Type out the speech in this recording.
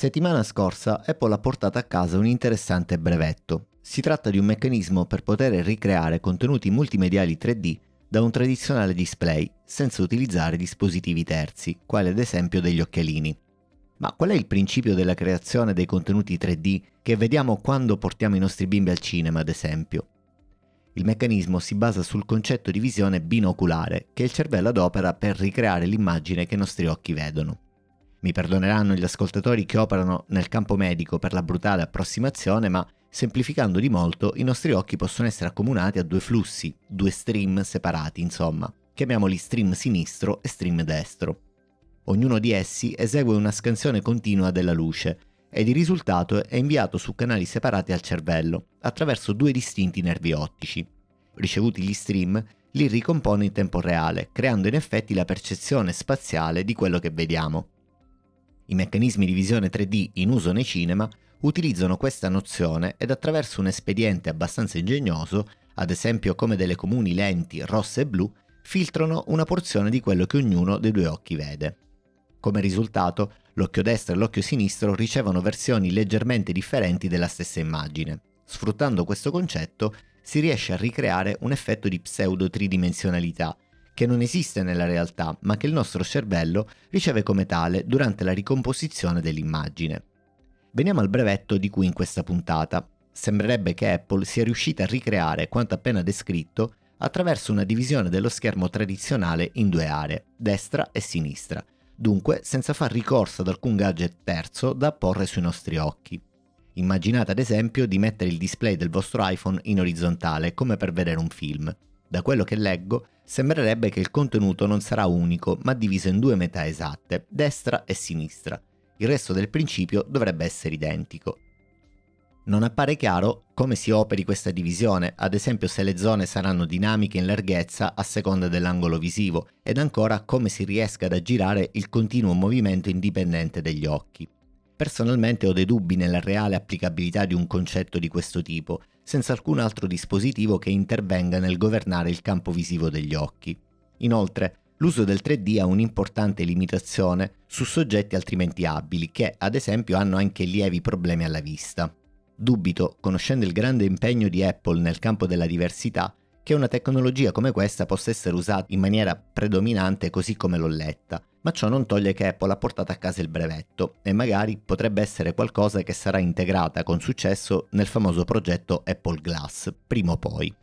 Settimana scorsa Apple ha portato a casa un interessante brevetto. Si tratta di un meccanismo per poter ricreare contenuti multimediali 3D da un tradizionale display senza utilizzare dispositivi terzi, quali ad esempio degli occhialini. Ma qual è il principio della creazione dei contenuti 3D che vediamo quando portiamo i nostri bimbi al cinema, ad esempio? Il meccanismo si basa sul concetto di visione binoculare che il cervello adopera per ricreare l'immagine che i nostri occhi vedono. Mi perdoneranno gli ascoltatori che operano nel campo medico per la brutale approssimazione, ma semplificando di molto, i nostri occhi possono essere accomunati a due flussi, due stream separati, insomma. Chiamiamoli stream sinistro e stream destro. Ognuno di essi esegue una scansione continua della luce ed il risultato è inviato su canali separati al cervello, attraverso due distinti nervi ottici. Ricevuti gli stream, li ricompone in tempo reale, creando in effetti la percezione spaziale di quello che vediamo. I meccanismi di visione 3D in uso nei cinema utilizzano questa nozione ed attraverso un espediente abbastanza ingegnoso, ad esempio come delle comuni lenti rosse e blu, filtrano una porzione di quello che ognuno dei due occhi vede. Come risultato, l'occhio destro e l'occhio sinistro ricevono versioni leggermente differenti della stessa immagine. Sfruttando questo concetto si riesce a ricreare un effetto di pseudo tridimensionalità che non esiste nella realtà, ma che il nostro cervello riceve come tale durante la ricomposizione dell'immagine. Veniamo al brevetto di cui in questa puntata. Sembrerebbe che Apple sia riuscita a ricreare quanto appena descritto attraverso una divisione dello schermo tradizionale in due aree, destra e sinistra, dunque senza far ricorso ad alcun gadget terzo da apporre sui nostri occhi. Immaginate ad esempio di mettere il display del vostro iPhone in orizzontale come per vedere un film. Da quello che leggo, sembrerebbe che il contenuto non sarà unico, ma diviso in due metà esatte, destra e sinistra. Il resto del principio dovrebbe essere identico. Non appare chiaro come si operi questa divisione, ad esempio se le zone saranno dinamiche in larghezza a seconda dell'angolo visivo, ed ancora come si riesca ad aggirare il continuo movimento indipendente degli occhi. Personalmente ho dei dubbi nella reale applicabilità di un concetto di questo tipo, senza alcun altro dispositivo che intervenga nel governare il campo visivo degli occhi. Inoltre, l'uso del 3D ha un'importante limitazione su soggetti altrimenti abili che, ad esempio, hanno anche lievi problemi alla vista. Dubito, conoscendo il grande impegno di Apple nel campo della diversità, che una tecnologia come questa possa essere usata in maniera predominante così come l'ho letta, ma ciò non toglie che Apple ha portato a casa il brevetto e magari potrebbe essere qualcosa che sarà integrata con successo nel famoso progetto Apple Glass, prima o poi.